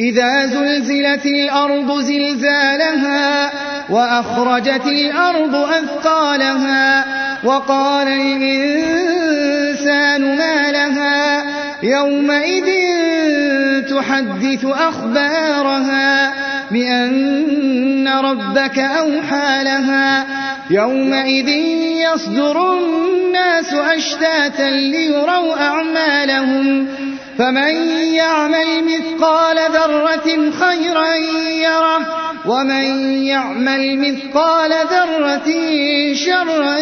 إذا زلزلت الأرض زلزالها وأخرجت الأرض أثقالها وقال الإنسان ما لها يومئذ تحدث أخبارها بأن ربك أوحى لها يومئذ يصدر الناس أشتاتا ليروا أعمالهم فمن يعمل ذرة خيرا يره ومن يعمل مثقال ذرة شرا